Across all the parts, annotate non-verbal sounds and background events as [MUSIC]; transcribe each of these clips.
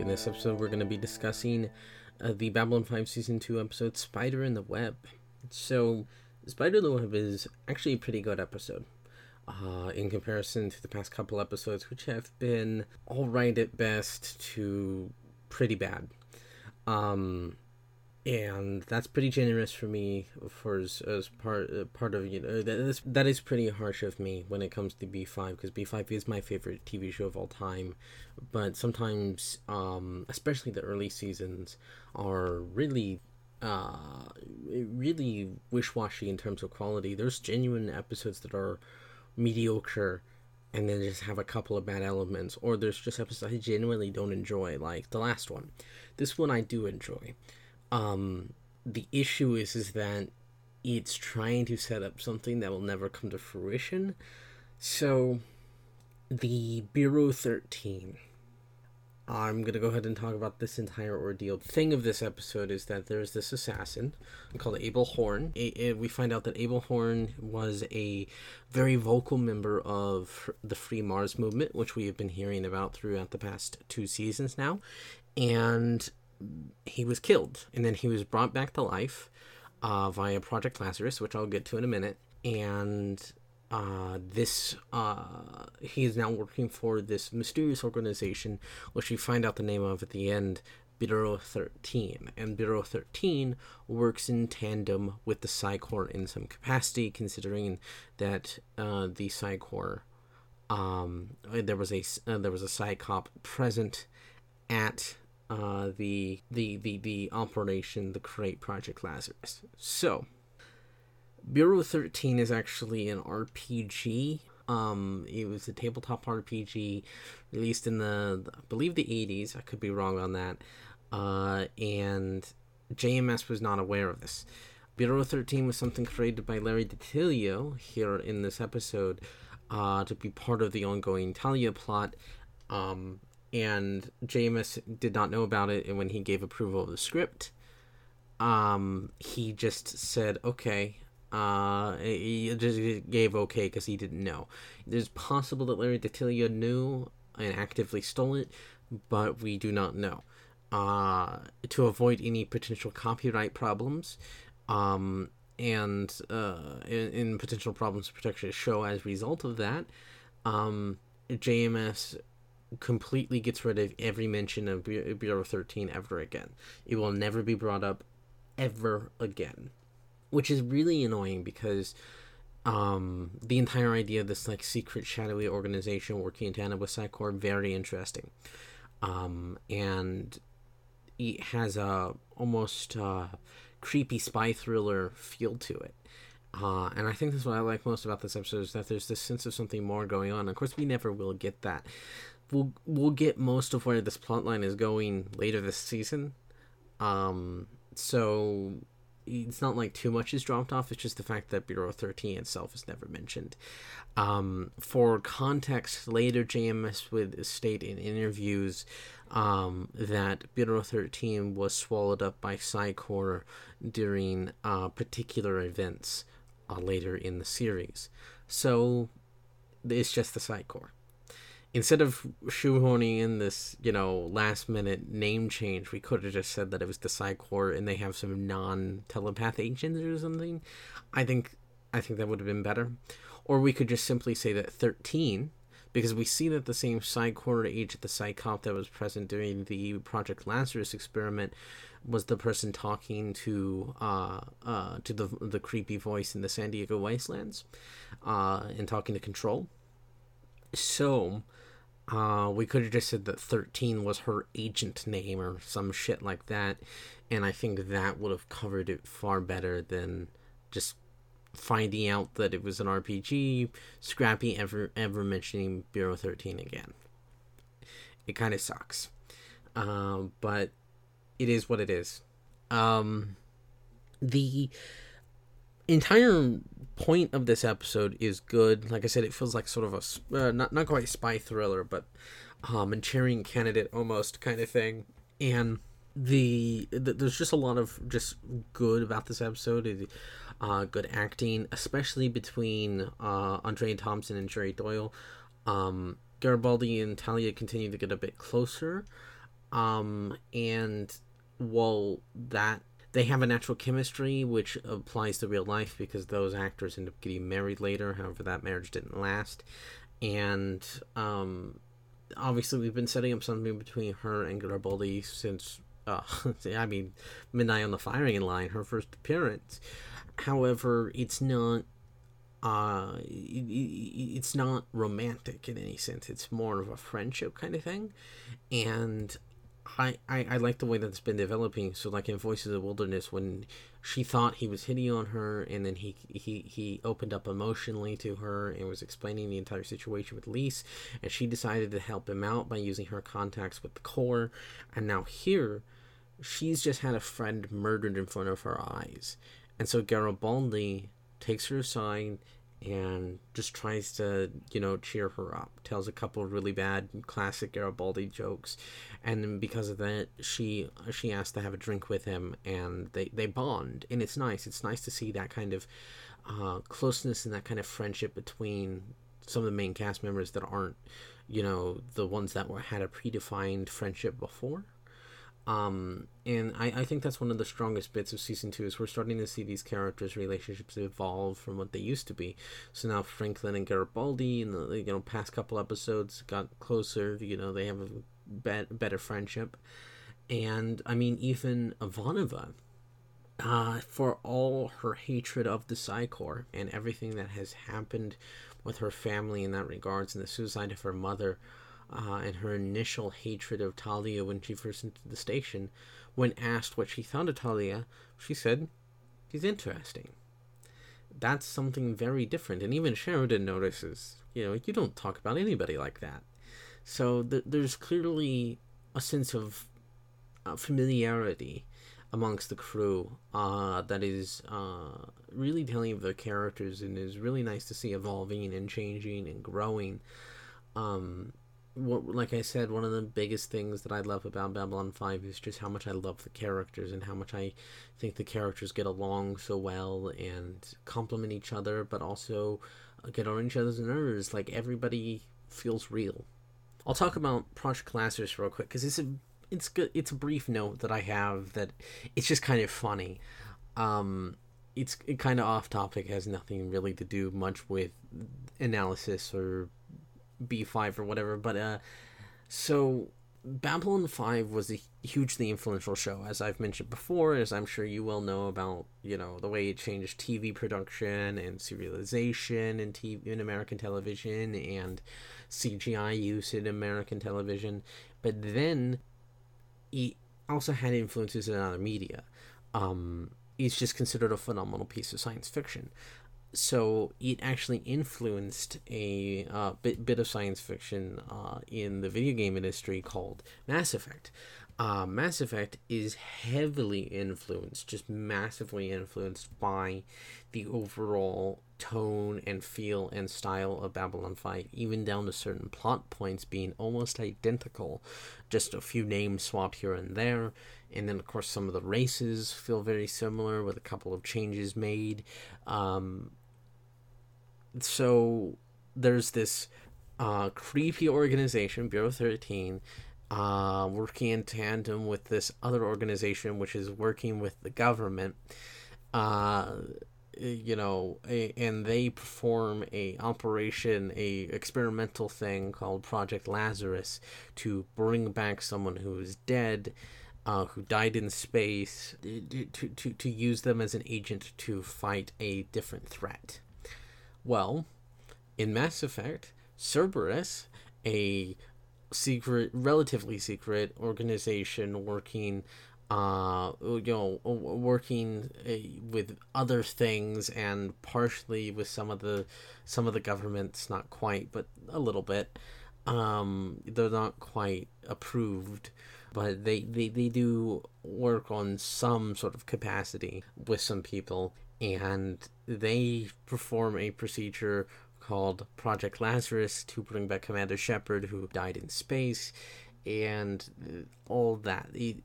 In this episode, we're going to be discussing uh, the Babylon 5 Season 2 episode Spider in the Web. So, Spider in the Web is actually a pretty good episode uh, in comparison to the past couple episodes, which have been alright at best to pretty bad. Um, and that's pretty generous for me for as, as part uh, part of you know that is that is pretty harsh of me when it comes to B5 because B5 is my favorite TV show of all time. But sometimes um especially the early seasons are really uh really wish-washy in terms of quality. There's genuine episodes that are mediocre and then just have a couple of bad elements or there's just episodes I genuinely don't enjoy like the last one. This one I do enjoy um, the issue is is that it's trying to set up something that will never come to fruition. So, the Bureau 13. I'm gonna go ahead and talk about this entire ordeal. Thing of this episode is that there's this assassin called Abel Horn. A- a- we find out that Abel Horn was a very vocal member of the Free Mars movement, which we have been hearing about throughout the past two seasons now. And he was killed, and then he was brought back to life uh, via Project Lazarus, which I'll get to in a minute. And uh, this uh, he is now working for this mysterious organization, which we find out the name of at the end, Bureau 13. And Bureau 13 works in tandem with the Psi Corps in some capacity, considering that uh, the Psi Corps, um, there was a uh, there was a Psi cop present at uh, the the the the operation, the Create Project Lazarus. So, Bureau Thirteen is actually an RPG. Um, it was a tabletop RPG released in the, I believe the eighties. I could be wrong on that. Uh, and JMS was not aware of this. Bureau 13 was something created by Larry DiTillio here in this episode uh, to be part of the ongoing Talia plot. Um, and James did not know about it and when he gave approval of the script um he just said okay uh he just gave okay because he didn't know. It's possible that larry DiTillio knew and actively stole it but we do not know. Uh to avoid any potential copyright problems um and uh in, in potential problems to protect the show as a result of that um jms completely gets rid of every mention of Bureau 13 ever again. It will never be brought up ever again. Which is really annoying because um, the entire idea of this like secret shadowy organization working in tandem with Psi Corps very interesting. Um, and it has a almost uh, creepy spy thriller feel to it. Uh, and I think that's what I like most about this episode is that there's this sense of something more going on. Of course, we never will get that we'll we'll get most of where this plot line is going later this season. Um, so it's not like too much is dropped off. It's just the fact that Bureau 13 itself is never mentioned. Um, for context, later JMS would state in interviews um, that Bureau 13 was swallowed up by Psi Corps during uh, particular events uh, later in the series. So it's just the Psi Corps instead of shoehorning in this, you know, last minute name change, we could have just said that it was the Psi Corps and they have some non telepath agents or something. I think I think that would have been better. Or we could just simply say that thirteen, because we see that the same Psi Corps agent, the Psi cop that was present during the Project Lazarus experiment, was the person talking to uh, uh, to the the creepy voice in the San Diego Wastelands, uh, and talking to Control. So, uh, we could have just said that 13 was her agent name or some shit like that. And I think that would have covered it far better than just finding out that it was an RPG, Scrappy ever ever mentioning Bureau 13 again. It kind of sucks. Uh, but it is what it is. Um, the entire point of this episode is good. Like I said, it feels like sort of a uh, not not quite spy thriller, but um, Manchurian Candidate almost kind of thing. And the, the there's just a lot of just good about this episode. Uh, good acting, especially between uh, Andrea Thompson and Jerry Doyle. Um, Garibaldi and Talia continue to get a bit closer. Um, and while that they have a natural chemistry which applies to real life because those actors end up getting married later. However, that marriage didn't last. And um, obviously, we've been setting up something between her and Garibaldi since, uh, [LAUGHS] I mean, Midnight on the Firing Line, her first appearance. However, it's not uh it, it, it's not romantic in any sense it's more of a friendship kind of thing and I, I, I like the way that's been developing. So like in Voices of the Wilderness, when she thought he was hitting on her, and then he he he opened up emotionally to her and was explaining the entire situation with Lise, and she decided to help him out by using her contacts with the Corps. And now here, she's just had a friend murdered in front of her eyes, and so Garibaldi takes her aside and just tries to you know cheer her up. Tells a couple really bad classic garibaldi jokes and then because of that she she asks to have a drink with him and they they bond and it's nice. It's nice to see that kind of uh, closeness and that kind of friendship between some of the main cast members that aren't you know the ones that were had a predefined friendship before um, and I, I think that's one of the strongest bits of season two is we're starting to see these characters' relationships evolve from what they used to be. So now Franklin and Garibaldi, in the you know past couple episodes, got closer. You know they have a be- better friendship, and I mean even Ivanova, uh, for all her hatred of the Psi Corps and everything that has happened with her family in that regards, and the suicide of her mother uh, and her initial hatred of Talia when she first entered the station. When asked what she thought of Talia, she said, She's interesting. That's something very different. And even Sheridan notices, you know, you don't talk about anybody like that. So th- there's clearly a sense of uh, familiarity amongst the crew uh, that is uh, really telling of the characters and is really nice to see evolving and changing and growing. Um, what, like I said, one of the biggest things that I love about Babylon 5 is just how much I love the characters and how much I think the characters get along so well and complement each other, but also uh, get on each other's nerves. Like everybody feels real. I'll talk about Project Lazarus real quick because it's a it's good. It's a brief note that I have that it's just kind of funny. Um, it's it kind of off topic, has nothing really to do much with analysis or B5 or whatever, but uh so Babylon 5 was a hugely influential show as I've mentioned before, as I'm sure you well know about, you know, the way it changed TV production and serialization in TV in American television and CGI use in American television, but then it also had influences in other media. Um, it's just considered a phenomenal piece of science fiction so it actually influenced a uh, bit, bit of science fiction uh, in the video game industry called Mass Effect. Uh, Mass Effect is heavily influenced, just massively influenced by the overall tone and feel and style of Babylon 5, even down to certain plot points being almost identical, just a few names swapped here and there. And then, of course, some of the races feel very similar with a couple of changes made. Um, so there's this uh, creepy organization, Bureau 13, uh, working in tandem with this other organization, which is working with the government. Uh, you know, a, and they perform a operation, a experimental thing called Project Lazarus to bring back someone who is dead. Uh, who died in space to, to, to use them as an agent to fight a different threat. Well, in Mass Effect, Cerberus, a secret, relatively secret organization working, uh, you know, working uh, with other things and partially with some of the some of the governments, not quite, but a little bit. Um, they're not quite approved, but they, they, they do work on some sort of capacity with some people and they perform a procedure called Project Lazarus to bring back Commander Shepard, who died in space, and all that. It,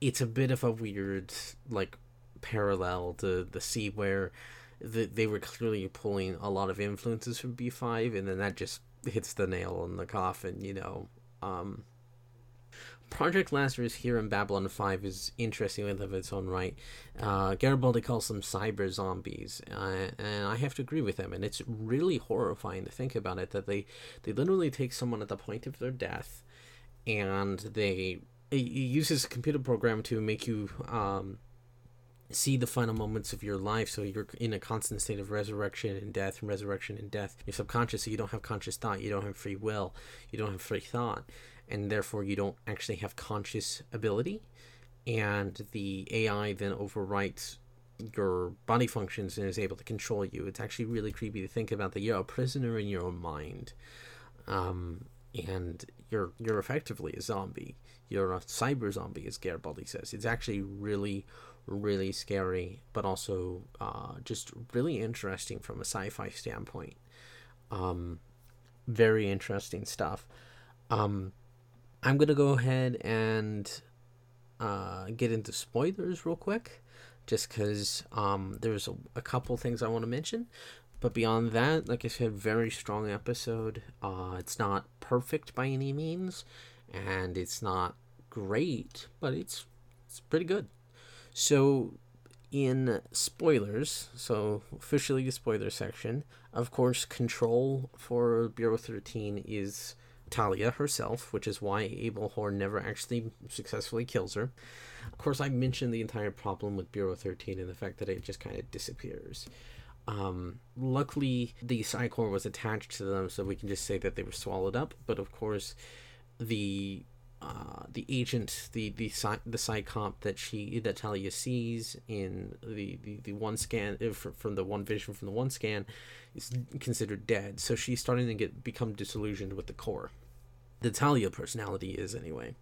it's a bit of a weird, like, parallel to the sea where the, they were clearly pulling a lot of influences from B5, and then that just hits the nail on the coffin. You know, um, Project Lazarus here in Babylon 5 is interesting in its own right. Uh, Garibaldi calls them cyber zombies, uh, and I have to agree with him. And it's really horrifying to think about it that they, they literally take someone at the point of their death and they it uses a computer program to make you um, see the final moments of your life so you're in a constant state of resurrection and death and resurrection and death you're subconscious so you don't have conscious thought you don't have free will you don't have free thought and therefore you don't actually have conscious ability and the ai then overwrites your body functions and is able to control you it's actually really creepy to think about that you're a prisoner in your own mind um, and you're you're effectively a zombie you're a cyber zombie as garibaldi says it's actually really really scary, but also uh, just really interesting from a sci-fi standpoint. Um, very interesting stuff. Um, I'm gonna go ahead and uh, get into spoilers real quick, just because um, there's a, a couple things I want to mention. But beyond that, like I said, very strong episode. Uh, it's not perfect by any means, and it's not great, but it's it's pretty good. So, in spoilers, so officially the spoiler section, of course, control for Bureau 13 is Talia herself, which is why Abel Horn never actually successfully kills her. Of course, I mentioned the entire problem with Bureau 13 and the fact that it just kind of disappears. Um, luckily, the Psi Corps was attached to them, so we can just say that they were swallowed up. But of course, the uh, the agent, the the the Psi cop that she that Talia sees in the, the, the one scan uh, from the one vision from the one scan is considered dead. So she's starting to get become disillusioned with the Corps. The Talia personality is anyway.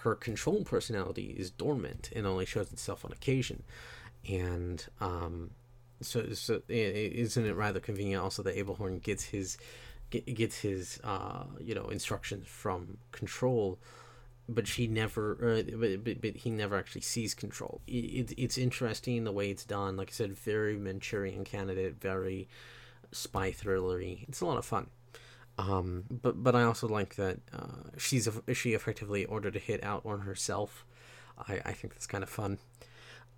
Her control personality is dormant and only shows itself on occasion, and um, so so isn't it rather convenient also that Abel Horn gets his gets his uh, you know instructions from control but she never uh, but, but, but he never actually sees control? It, it's interesting the way it's done. Like i said very manchurian candidate very spy thrillery. It's a lot of fun um, but but i also like that uh, she's she effectively ordered a hit out on herself. I i think that's kind of fun.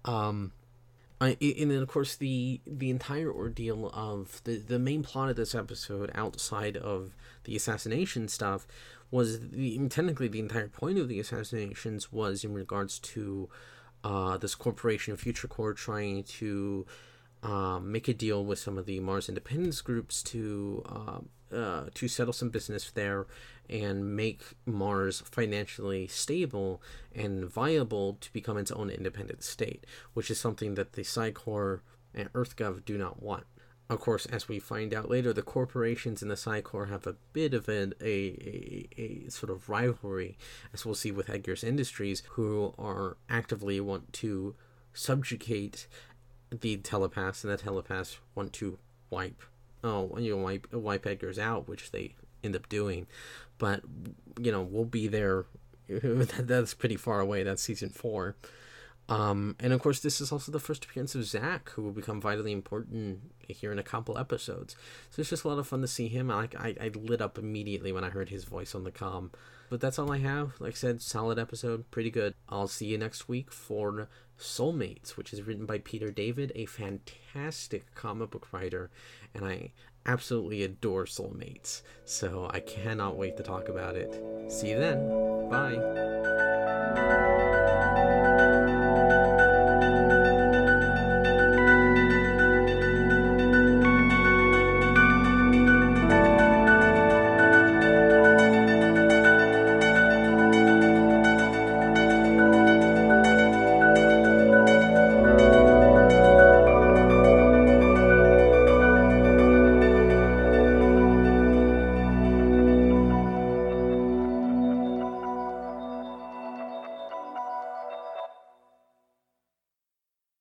Um I, and then of course the the entire ordeal of the the main plot of this episode outside of the assassination stuff was the technically the entire point of the assassinations was in regards to uh, this corporation Future Corps trying to um, make a deal with some of the Mars independence groups to uh, uh, to settle some business there and make Mars financially stable and viable to become its own independent state, which is something that the Psi Corps and EarthGov do not want. Of course, as we find out later, the corporations in the Psi Corps have a bit of an, a, a, a sort of rivalry, as we'll see with Edgar's Industries, who are actively want to subjugate the telepaths, and the telepaths want to wipe, oh, you know, wipe wipe Edgar's out, which they end up doing. But you know, we'll be there. [LAUGHS] That's pretty far away. That's season four. Um, and of course, this is also the first appearance of Zach, who will become vitally important here in a couple episodes. So it's just a lot of fun to see him. I, I, I lit up immediately when I heard his voice on the com. But that's all I have. Like I said, solid episode, pretty good. I'll see you next week for Soulmates, which is written by Peter David, a fantastic comic book writer, and I absolutely adore Soulmates. So I cannot wait to talk about it. See you then. Bye.